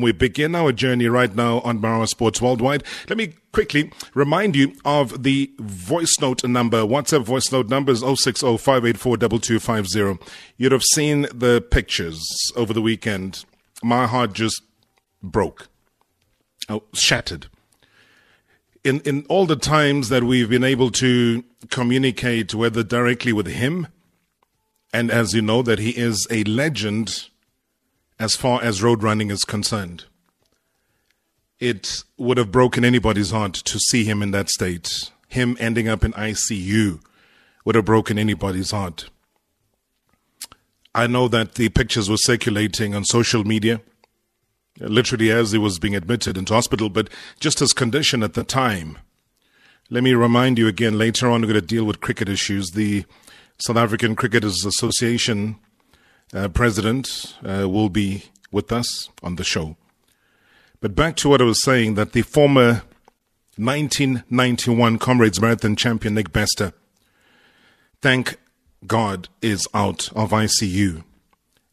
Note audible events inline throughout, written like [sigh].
We begin our journey right now on Marawa Sports Worldwide. Let me quickly remind you of the voice note number. WhatsApp voice note number is 060 You'd have seen the pictures over the weekend. My heart just broke, oh, shattered. In, in all the times that we've been able to communicate, whether directly with him, and as you know, that he is a legend as far as road running is concerned. It would have broken anybody's heart to see him in that state. Him ending up in ICU would have broken anybody's heart. I know that the pictures were circulating on social media, literally as he was being admitted into hospital, but just his condition at the time. Let me remind you again, later on, we're going to deal with cricket issues. The South African Cricketers Association uh, president uh, will be with us on the show. But back to what I was saying that the former 1991 Comrades Marathon champion Nick Bester, thank God, is out of ICU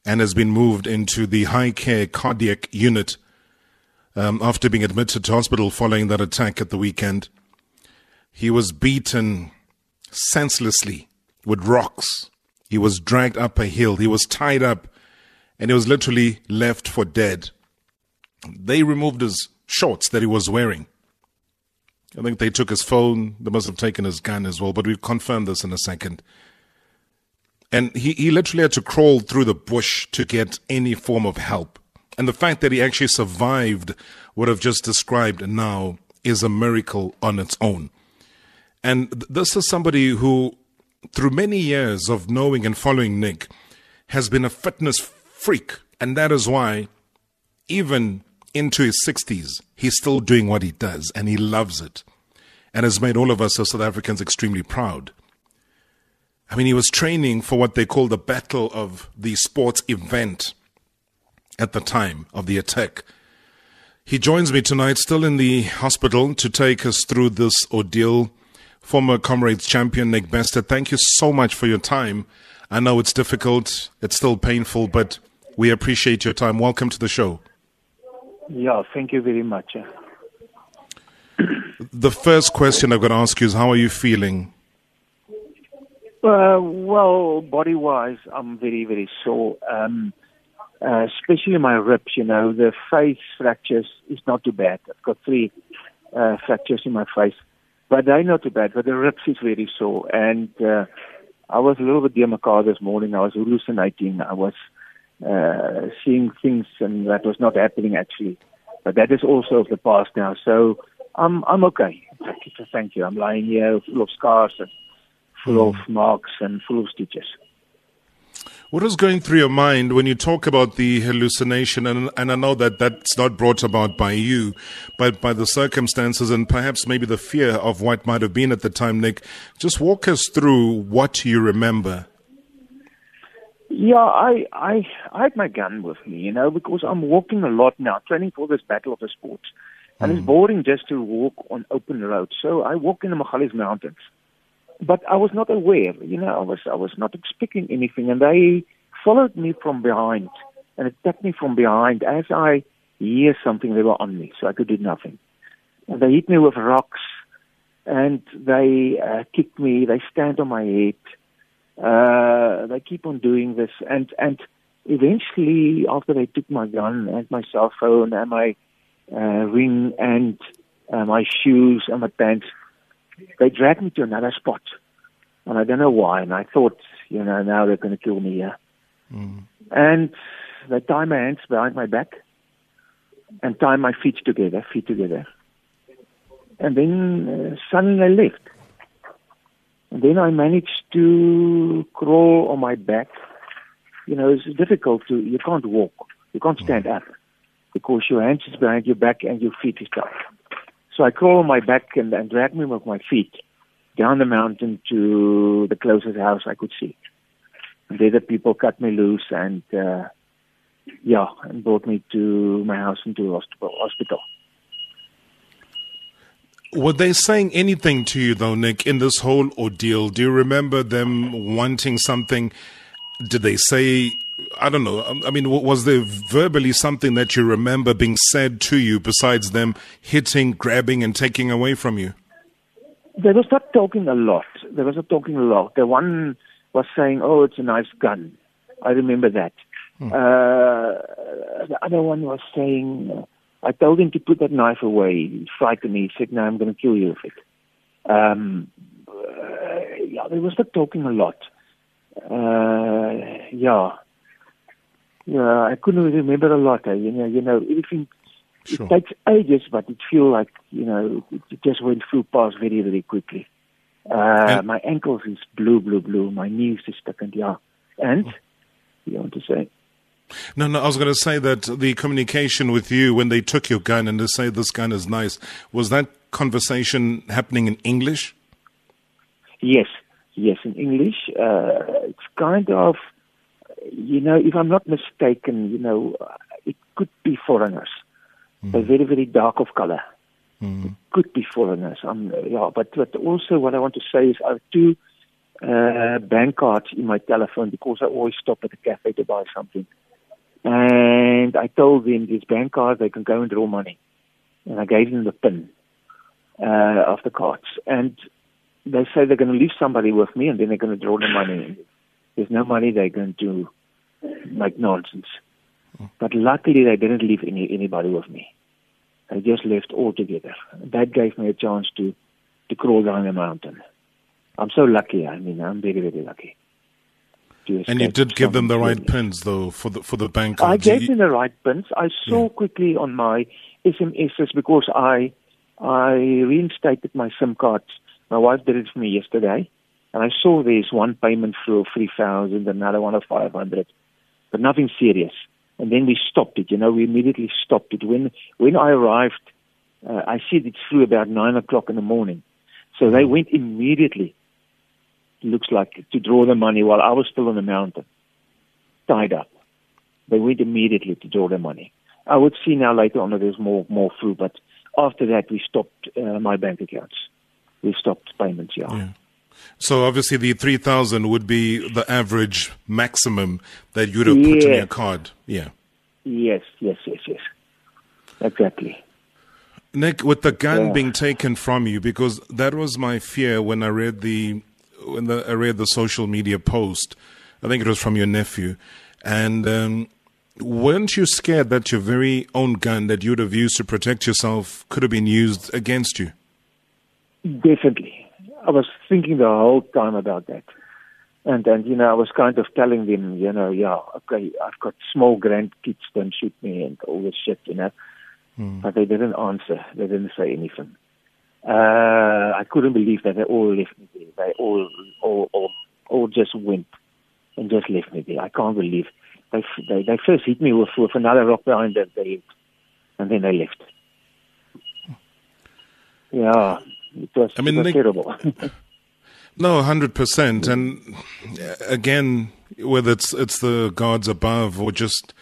and has been moved into the high care cardiac unit um, after being admitted to hospital following that attack at the weekend. He was beaten senselessly with rocks he was dragged up a hill. He was tied up and he was literally left for dead. They removed his shorts that he was wearing. I think they took his phone. They must have taken his gun as well, but we've confirmed this in a second. And he, he literally had to crawl through the bush to get any form of help. And the fact that he actually survived what I've just described now is a miracle on its own. And this is somebody who through many years of knowing and following Nick, has been a fitness freak. And that is why, even into his 60s, he's still doing what he does and he loves it and has made all of us as South Africans extremely proud. I mean, he was training for what they call the battle of the sports event at the time of the attack. He joins me tonight, still in the hospital, to take us through this ordeal former Comrades champion Nick Bester. Thank you so much for your time. I know it's difficult, it's still painful, but we appreciate your time. Welcome to the show. Yeah, thank you very much. [clears throat] the first question I've got to ask you is how are you feeling? Uh, well, body wise, I'm very, very sore. Um, uh, especially my ribs, you know, the face fractures is not too bad. I've got three uh, fractures in my face. But they're not too bad, but the ribs is very sore. And uh, I was a little bit dear this morning. I was hallucinating. I was uh, seeing things, and that was not happening actually. But that is also of the past now. So I'm I'm okay. Thank you. Thank you. I'm lying here full of scars and full mm. of marks and full of stitches. What was going through your mind when you talk about the hallucination? And, and I know that that's not brought about by you, but by the circumstances and perhaps maybe the fear of what might have been at the time, Nick. Just walk us through what you remember. Yeah, I, I, I had my gun with me, you know, because I'm walking a lot now, training for this battle of the sports. And mm. it's boring just to walk on open roads. So I walk in the Magalies Mountains but I was not aware. You know, I was I was not expecting anything, and they followed me from behind and attacked me from behind. As I hear something, they were on me, so I could do nothing. And they hit me with rocks, and they uh, kick me. They stand on my head. Uh, they keep on doing this, and and eventually, after they took my gun and my cell phone and my uh, ring and uh, my shoes and my pants they dragged me to another spot. And I don't know why. And I thought, you know, now they're going to kill me here. Mm. And they tie my hands behind my back and tie my feet together, feet together. And then uh, suddenly I left. And then I managed to crawl on my back. You know, it's difficult to, you can't walk. You can't stand up because your hands is behind your back and your feet is tied. So I crawl on my back and, and drag me with my feet down the mountain to the closest house I could see. And there the people cut me loose and, uh, yeah, and brought me to my house into hospital. hospital. Were they saying anything to you though, Nick, in this whole ordeal? Do you remember them wanting something? Did they say I don't know. I mean, was there verbally something that you remember being said to you besides them hitting, grabbing, and taking away from you? They were not talking a lot. They were not talking a lot. The one was saying, "Oh, it's a nice gun." I remember that. Hmm. Uh, the other one was saying, "I told him to put that knife away." He frightened me. He said, "No, I'm going to kill you with it." Um, uh, yeah, they were not talking a lot. Uh, yeah, yeah, I couldn't remember a lot. Eh? You know, you know, everything sure. it takes ages, but it feels like you know it just went through past very, very quickly. Uh, my ankles is blue, blue, blue. My knees is stuck in yeah. And you want to say? No, no. I was going to say that the communication with you when they took your gun and they say this gun is nice was that conversation happening in English? Yes, yes, in English. Uh, it's kind of you know, if I'm not mistaken, you know, it could be foreigners. Mm. They're very, very dark of color. Mm. It could be foreigners. Um, yeah, but, but also what I want to say is I have two uh, bank cards in my telephone because I always stop at the cafe to buy something. And I told them this bank card, they can go and draw money. And I gave them the pin uh, of the cards. And they say they're going to leave somebody with me and then they're going to draw the money. There's no money they're going to make nonsense. But luckily, they didn't leave any, anybody with me. They just left altogether. That gave me a chance to, to crawl down the mountain. I'm so lucky. I mean, I'm very, very lucky. And you did give them the right pins, though, for the for the bank. I gave them the right pins. I saw yeah. quickly on my SMSs because I I reinstated my SIM cards. My wife did it for me yesterday, and I saw there's one payment through of three thousand, another one of five hundred but nothing serious. And then we stopped it. You know, we immediately stopped it. When when I arrived, uh, I said it's through about nine o'clock in the morning. So they went immediately. Looks like to draw the money while I was still on the mountain, tied up. They went immediately to draw the money. I would see now later on that there's more more through, but after that we stopped uh, my bank accounts. We stopped payments. yeah. yeah. So obviously the 3000 would be the average maximum that you'd have put in your card. Yeah. Yes, yes, yes, yes. Exactly. Nick, with the gun yeah. being taken from you, because that was my fear when I read the when the, I read the social media post. I think it was from your nephew, and um, weren't you scared that your very own gun that you'd have used to protect yourself could have been used against you? Definitely, I was thinking the whole time about that. And and you know, I was kind of telling them, you know, yeah, okay, I've got small grandkids, don't shoot me and all this shit, you know. Mm. But they didn't answer. They didn't say anything. Uh, I couldn't believe that they all left me there. They all, all, all, all just went and just left me there. I can't believe they they, they first hit me with, with another rock behind their head, and then they left. Yeah, it was, I mean, it was they, terrible. [laughs] no, hundred percent. And uh, again, whether it's it's the gods above or just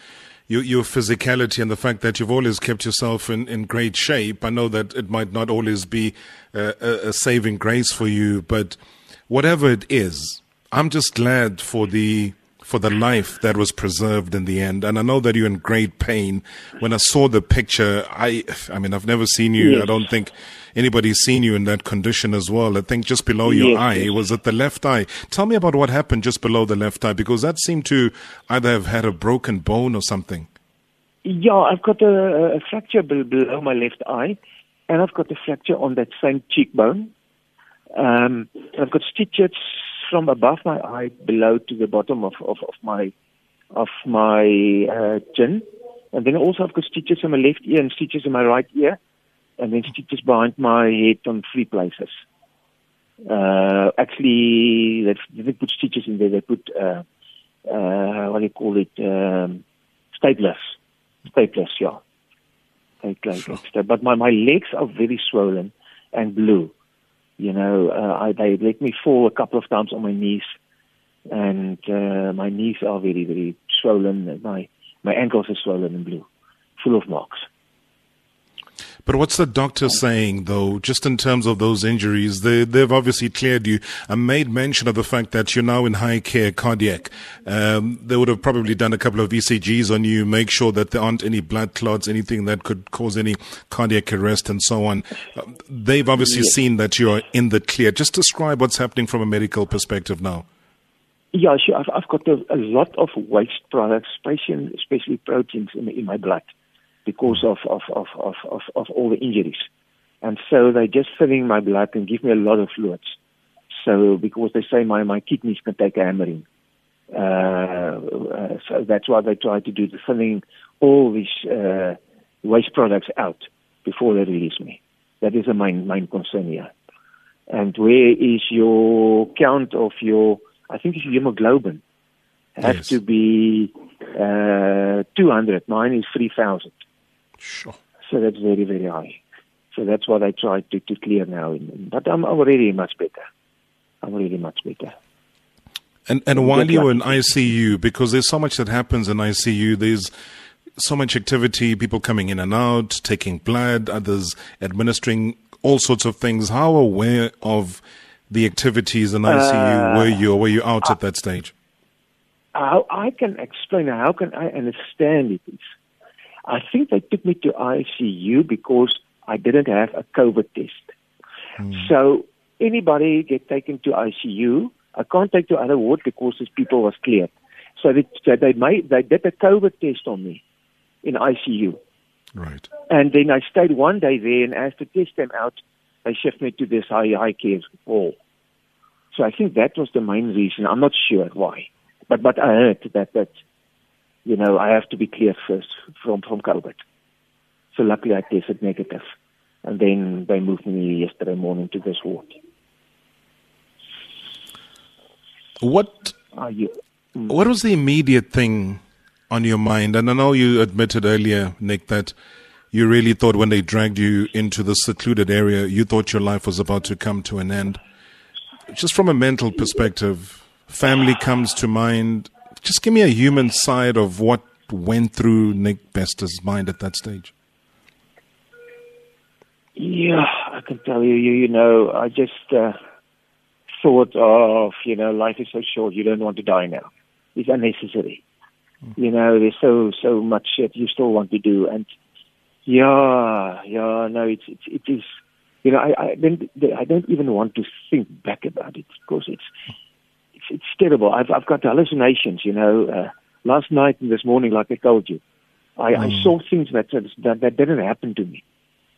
your, your physicality and the fact that you've always kept yourself in, in great shape. I know that it might not always be a, a saving grace for you, but whatever it is, I'm just glad for the for the life that was preserved in the end. And I know that you're in great pain. When I saw the picture, I I mean I've never seen you. Yes. I don't think anybody's seen you in that condition as well. I think just below your yes, eye, was it the left eye? Tell me about what happened just below the left eye, because that seemed to either have had a broken bone or something. Yeah, I've got a, a fracture below my left eye, and I've got a fracture on that same cheekbone. Um, I've got stitches from above my eye below to the bottom of, of, of my of my uh, chin, and then also I've got stitches in my left ear and stitches in my right ear and then stitches behind my head on three places. Uh, actually, they didn't put stitches in there. They put uh, uh, what do you call it? Um, staplers. Staplers, yeah. Staplers. But my my legs are very swollen and blue. You know, uh, I, they let me fall a couple of times on my knees, and uh, my knees are very very swollen. My my ankles are swollen and blue, full of marks. But what's the doctor saying, though, just in terms of those injuries? They, they've obviously cleared you and made mention of the fact that you're now in high care cardiac. Um, they would have probably done a couple of ECGs on you, make sure that there aren't any blood clots, anything that could cause any cardiac arrest, and so on. Uh, they've obviously yes. seen that you're in the clear. Just describe what's happening from a medical perspective now. Yeah, sure. I've, I've got a, a, lot of waste products, especially, especially proteins in, in my blood because of, of, of, of, of, of all the injuries. And so they're just filling my blood and give me a lot of fluids. So because they say my, my kidneys can take a hammering. Uh, uh, so that's why they try to do the filling all these uh, waste products out before they release me. That is a main main concern here. And where is your count of your? I think it's hemoglobin has yes. to be uh, 200. Mine is 3,000. Sure. So that's very, very high. So that's what I try to, to clear now. But I'm already much better. I'm really much better. And and while you're in ICU, because there's so much that happens in ICU, there's so much activity, people coming in and out, taking blood, others administering all sorts of things. How aware of the activities in ICU uh, were you, or were you out at that stage? How I can explain, how can I understand it? I think they took me to ICU because I didn't have a COVID test. Mm. So anybody get taken to ICU, I can't take to other ward because these people was cleared. So they, so they made they did a COVID test on me in ICU. Right. And then I stayed one day there, and as to test them out, they shift me to this high high care wall. So I think that was the main reason. I'm not sure why, but but I heard that that you know, I have to be cleared first from, from COVID. So luckily I tested negative. And then they moved me yesterday morning to this ward. What, you, mm. what was the immediate thing on your mind? And I know you admitted earlier, Nick, that you really thought when they dragged you into the secluded area, you thought your life was about to come to an end. Just from a mental perspective, family comes to mind, just give me a human side of what went through Nick Bester's mind at that stage. Yeah, I can tell you. You, you know, I just uh, thought of, you know, life is so short. You don't want to die now. It's unnecessary. Mm. You know, there's so so much shit you still want to do, and yeah, yeah, no, it's it's it is. You know, I I don't I don't even want to think back about it because it's it's it's terrible. I've I've got hallucinations. You know, uh, last night and this morning, like I told you, I, mm. I saw things that, that that didn't happen to me.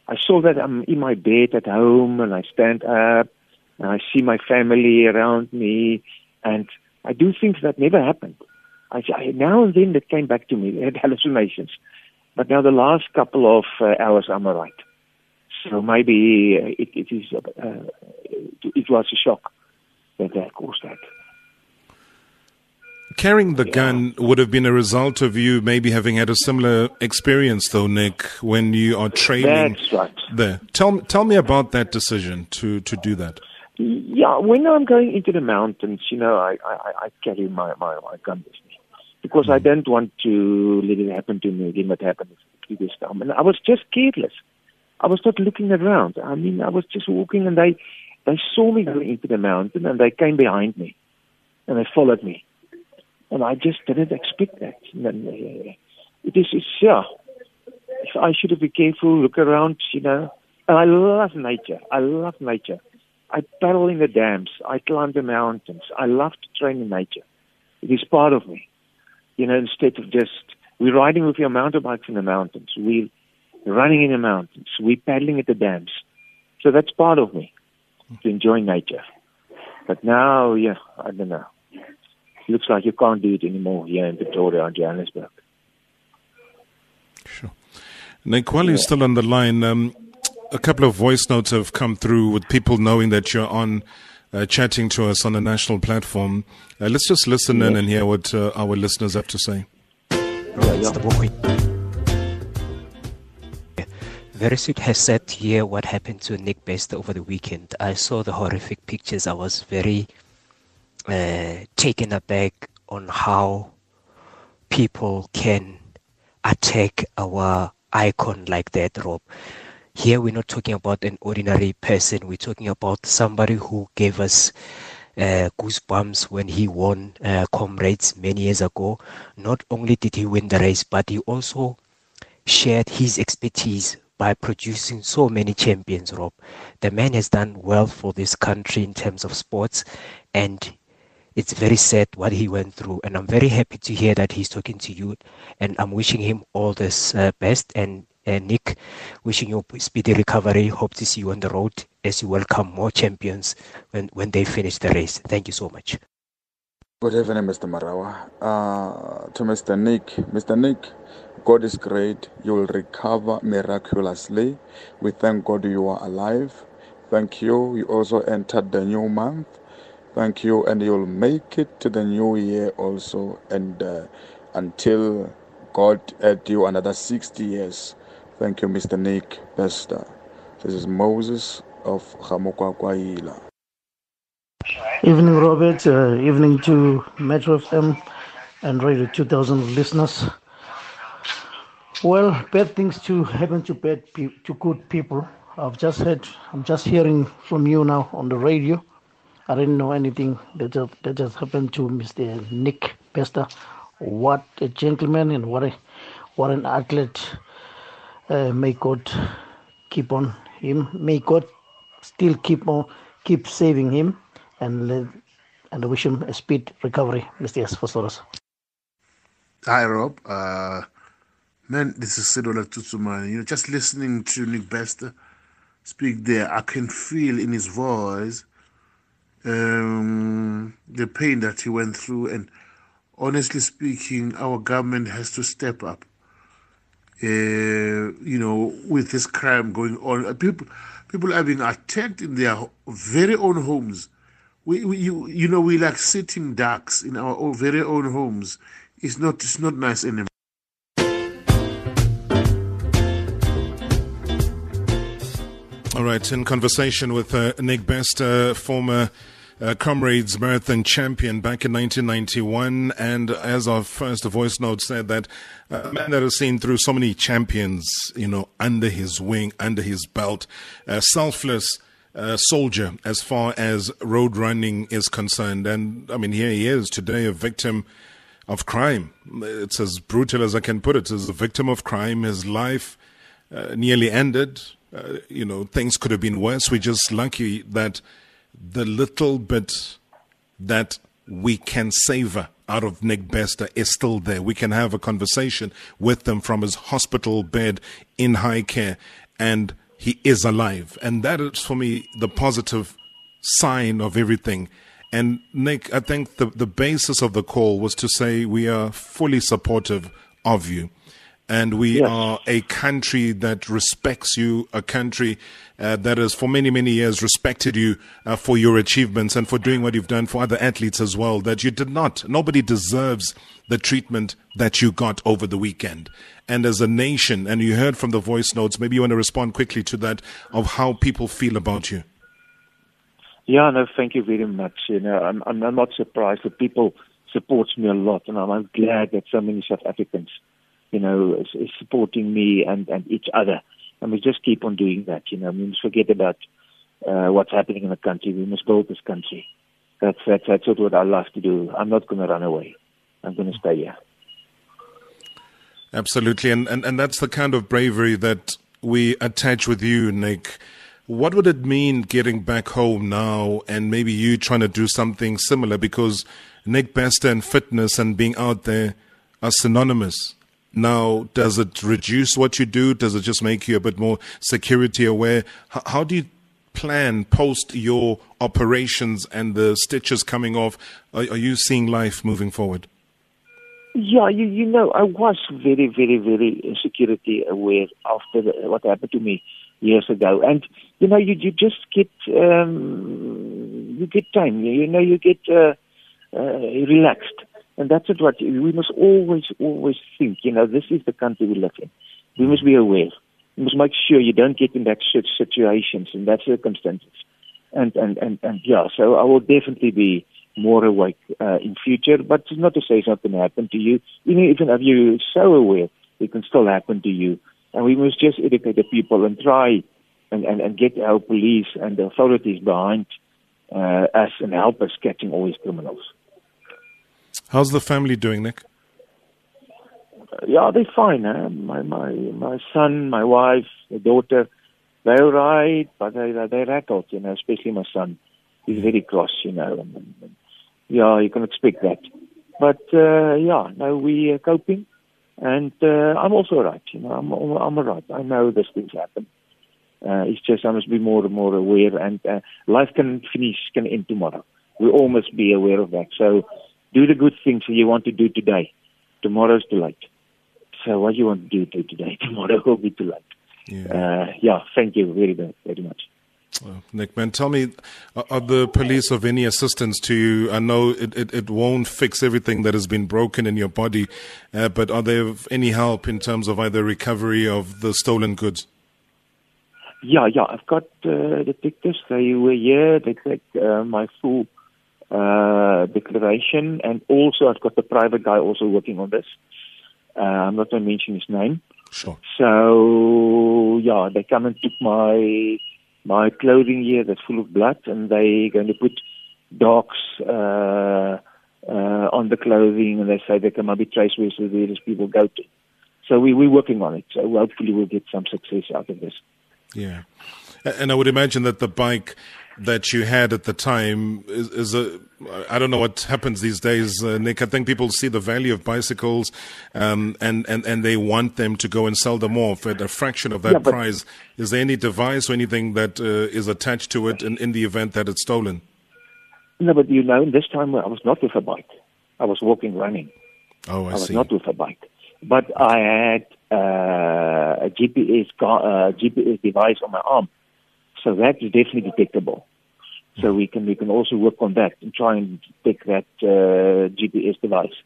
I saw that I'm in my bed at home and I stand up and I see my family around me and I do things that never happened. I, I now and then that came back to me. I [laughs] had hallucinations, but now the last couple of uh, hours I'm alright. So maybe uh, it, it is uh, it was a shock that that caused that. Carrying the yeah. gun would have been a result of you maybe having had a similar experience, though, Nick, when you are training That's right. there. Tell, tell me about that decision to, to do that. Yeah, when I'm going into the mountains, you know, I, I, I carry my, my, my gun with me because mm. I don't want to let it happen to me again what happened the previous time. And I was just careless. I was not looking around. I mean, I was just walking and they, they saw me going into the mountain and they came behind me and they followed me. And I just didn't expect that. And it is, it's, yeah. I should have been careful, look around, you know. And I love nature. I love nature. I paddle in the dams. I climb the mountains. I love to train in nature. It is part of me. You know, instead of just, we're riding with your mountain bikes in the mountains. We're running in the mountains. We're paddling at the dams. So that's part of me, to enjoy nature. But now, yeah, I don't know looks like you can't do it anymore here in Pretoria and Johannesburg. Sure. Nick, while yeah. you're still on the line, um, a couple of voice notes have come through with people knowing that you're on uh, chatting to us on a national platform. Uh, let's just listen yeah. in and hear what uh, our listeners have to say. Very sweet has said here what happened to Nick Bester over the weekend. I saw the horrific pictures. I was very uh, taken aback on how people can attack our icon like that, Rob. here we're not talking about an ordinary person. We're talking about somebody who gave us uh, goosebumps when he won uh, Comrades many years ago. Not only did he win the race, but he also shared his expertise by producing so many champions, Rob. The man has done well for this country in terms of sports, and it's very sad what he went through. And I'm very happy to hear that he's talking to you, and I'm wishing him all this uh, best. And uh, Nick, wishing you speedy recovery. Hope to see you on the road as you welcome more champions when, when they finish the race. Thank you so much. Good evening, Mr. Marawa. Uh, to Mr. Nick, Mr. Nick, God is great. You will recover miraculously. We thank God you are alive. Thank you. You also entered the new month. Thank you, and you'll make it to the new year also, and uh, until God add you another 60 years. Thank you, Mr. Nick Bester. This is Moses of Hamukwakwahila. Evening, Robert. Uh, evening to Metro FM and Radio 2000 listeners. Well, bad things to happen to bad pe- to good people. I've just heard. I'm just hearing from you now on the radio. I didn't know anything that just, that just happened to Mr. Nick Bester. What a gentleman and what a what an athlete uh, may God keep on him. May God still keep on keep saving him and let, and wish him a speed recovery, Mr. S. Fostoros. Hi, Rob. Uh, man, this is Sedola Tutsumani. You know, just listening to Nick Bester speak there, I can feel in his voice um, the pain that he went through. And honestly speaking, our government has to step up uh, you know, with this crime going on. Uh, people, people are being attacked in their very own homes. We, we you, you know, we like sitting ducks in our own, very own homes. It's not, it's not nice anymore. All right, in conversation with uh, Nick Bester, former uh, Comrades Marathon champion back in 1991. And as our first voice note said, that uh, a man that has seen through so many champions, you know, under his wing, under his belt, uh, selfless. Uh, soldier as far as road running is concerned. And I mean, here he is today, a victim of crime. It's as brutal as I can put it. As a victim of crime, his life uh, nearly ended. Uh, you know, things could have been worse. We're just lucky that the little bit that we can savor out of Nick Bester is still there. We can have a conversation with them from his hospital bed in high care, and he is alive. And that is, for me, the positive sign of everything. And Nick, I think the, the basis of the call was to say we are fully supportive of you and we yes. are a country that respects you, a country uh, that has for many, many years respected you uh, for your achievements and for doing what you've done for other athletes as well, that you did not. Nobody deserves the treatment that you got over the weekend. And as a nation, and you heard from the voice notes, maybe you want to respond quickly to that of how people feel about you. Yeah, no, thank you very much. You know, I'm, I'm not surprised that people support me a lot, and I'm glad that so many South Africans you know, supporting me and, and each other. And we just keep on doing that, you know. We must forget about uh, what's happening in the country. We must build this country. That's, that's, that's what I love to do. I'm not going to run away. I'm going to stay here. Absolutely. And, and, and that's the kind of bravery that we attach with you, Nick. What would it mean getting back home now and maybe you trying to do something similar? Because Nick Bester and fitness and being out there are synonymous. Now, does it reduce what you do? Does it just make you a bit more security aware? How, how do you plan post your operations and the stitches coming off? Are, are you seeing life moving forward? Yeah, you you know, I was very, very, very security aware after the, what happened to me years ago, and you know, you you just get um, you get time, you know, you get uh, uh, relaxed, and that's it, what we must always, always think. You know, this is the country we live in. We must be aware. We must make sure you don't get in that situations and that circumstances. And and and and yeah, so I will definitely be more awake uh, in future. But it's not to say it's not going to happen to you. Even even if you're so aware, it can still happen to you. And we must just educate the people and try and, and, and get our police and the authorities behind uh, us and help us catching all these criminals. How's the family doing, Nick? Uh, yeah, they're fine. Huh? My my my son, my wife, the daughter, they're all right, but they they're rattled, you know. Especially my son, he's very cross, you know. And, and, yeah, you can expect that. But uh, yeah, no, we are coping, and uh, I'm also right. You know, I'm I'm all right. I know these things happen. Uh, it's just I must be more and more aware, and uh, life can finish, can end tomorrow. We all must be aware of that. So, do the good things that you want to do today. Tomorrow's too late. So, what you want to do today, [laughs] tomorrow will be too late. Yeah. Uh, yeah. Thank you very, very much. Well, Nick, man, tell me, are the police of any assistance to you? I know it, it, it won't fix everything that has been broken in your body, uh, but are they of any help in terms of either recovery of the stolen goods? Yeah, yeah, I've got uh, detectives. They were here. They take uh, my full uh, declaration, and also I've got the private guy also working on this. Uh, I'm not going to mention his name. Sure. So yeah, they come and took my my clothing here that's full of blood, and they're going to put dogs uh, uh, on the clothing, and they say they can maybe trace where these people go to. So we, we're working on it. So hopefully we'll get some success out of this. Yeah. And I would imagine that the bike that you had at the time is, is a I don't know what happens these days, uh, Nick. I think people see the value of bicycles, um, and, and, and they want them to go and sell them off at a fraction of that yeah, price. Is there any device or anything that uh, is attached to it in, in the event that it's stolen? No, but you know, this time I was not with a bike. I was walking, running. Oh, I, I was see. not with a bike, but I had uh, a GPS car, uh, GPS device on my arm, so that is definitely detectable. So we can we can also work on that and try and pick that uh, GPS device.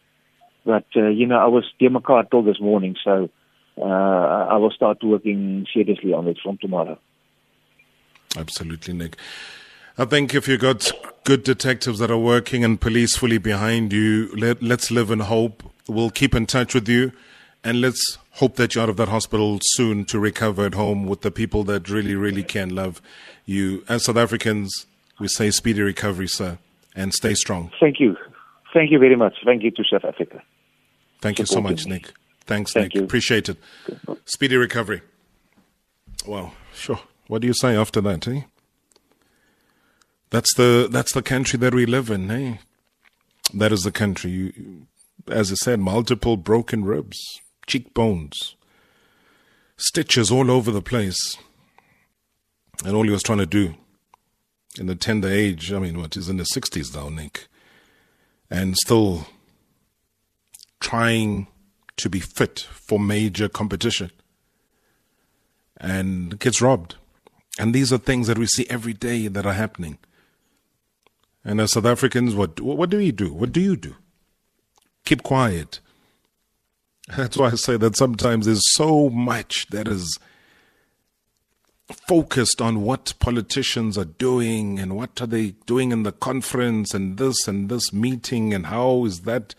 But uh, you know, I was my car till this morning, so uh, I will start working seriously on it from tomorrow. Absolutely, Nick. I think if you've got good detectives that are working and police fully behind you, let, let's live in hope. We'll keep in touch with you and let's hope that you're out of that hospital soon to recover at home with the people that really, really can love you. As South Africans, we say speedy recovery, sir, and stay strong. Thank you. Thank you very much. Thank you to South Africa. Thank you so much, me. Nick. Thanks, Thank Nick. You. Appreciate it. Speedy recovery. Well, sure. What do you say after that, eh? That's the that's the country that we live in, eh? That is the country. You, as I said, multiple broken ribs, cheekbones, stitches all over the place, and all he was trying to do in the tender age. I mean, what is in the 60s now, Nick? And still trying to be fit for major competition and gets robbed. And these are things that we see every day that are happening. And as South Africans, what what do we do? What do you do? Keep quiet. [laughs] That's why I say that sometimes there's so much that is focused on what politicians are doing and what are they doing in the conference and this and this meeting and how is that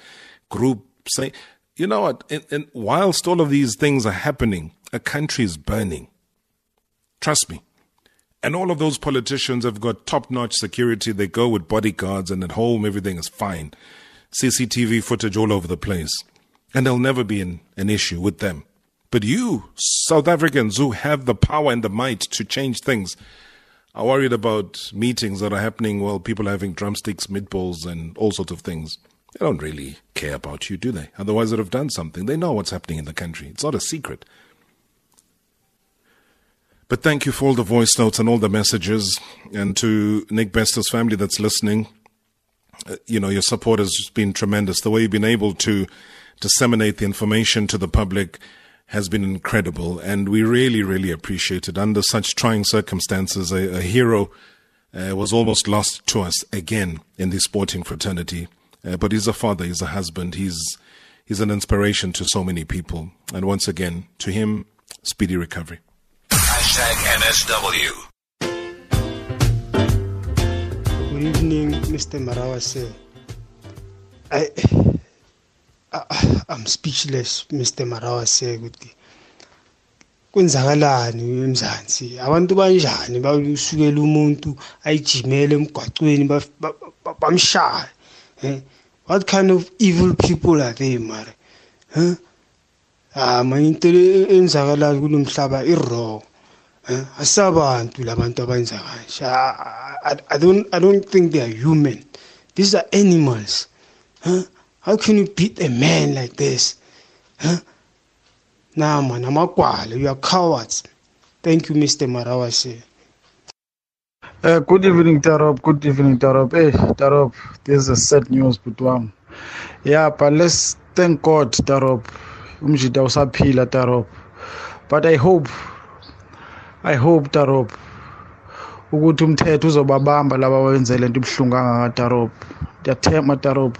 group saying you know what and, and whilst all of these things are happening a country is burning. Trust me. And all of those politicians have got top-notch security. They go with bodyguards and at home everything is fine. Cctv footage all over the place and there'll never be an, an issue with them but you, South Africans who have the power and the might to change things, are worried about meetings that are happening while people are having drumsticks, meatballs, and all sorts of things. They don't really care about you, do they? Otherwise, they'd have done something. They know what's happening in the country. It's not a secret. But thank you for all the voice notes and all the messages, and to Nick Bester's family that's listening. Uh, you know, your support has been tremendous. The way you've been able to disseminate the information to the public has been incredible, and we really, really appreciate it. Under such trying circumstances, a, a hero uh, was almost lost to us again in the sporting fraternity. Uh, but he's a father, he's a husband, he's he's an inspiration to so many people. And once again, to him, speedy recovery. Hashtag NSW. Good evening, Mr. Marawase. I I, am speechless, Mr. Marawa Seguti. kwenzakalani emzansi? Abantu banjani basukela umuntu ayijimele emgwacweni bamshaya eh what kind of evil people are they mara huh ah manje into enzakalayo kulomhlaba i-wrong eh asabantu labantu abenza kanje i don't i don't think they are human. These are animals huh how can you beat a man like this huh Nah, man, I'm a You are cowards. Thank you, Mr. Marawase. Uh, good evening, Tarop. Good evening, Tarop. Hey, Tarop, this is sad news, Putwam. Yeah, but let's thank God, Tarop. Umjida usaphila, Tarop. But I hope, I hope, Tarop, ukuthi umthetho uzobabamba laba wenze lento ibuhlungu kangaka Tarop. Ndiyathemba Tarop.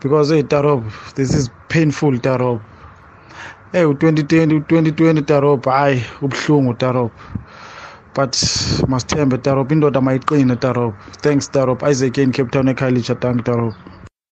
Because hey Tarop, this is painful Tarop. hey u-2020 u-2020 Tarop hayi ubuhlungu Tarop but masithembe Tarop indoda mayiqine Tarop thanks Tarop Isaac in Cape Town ekhayelitsha thank Tarop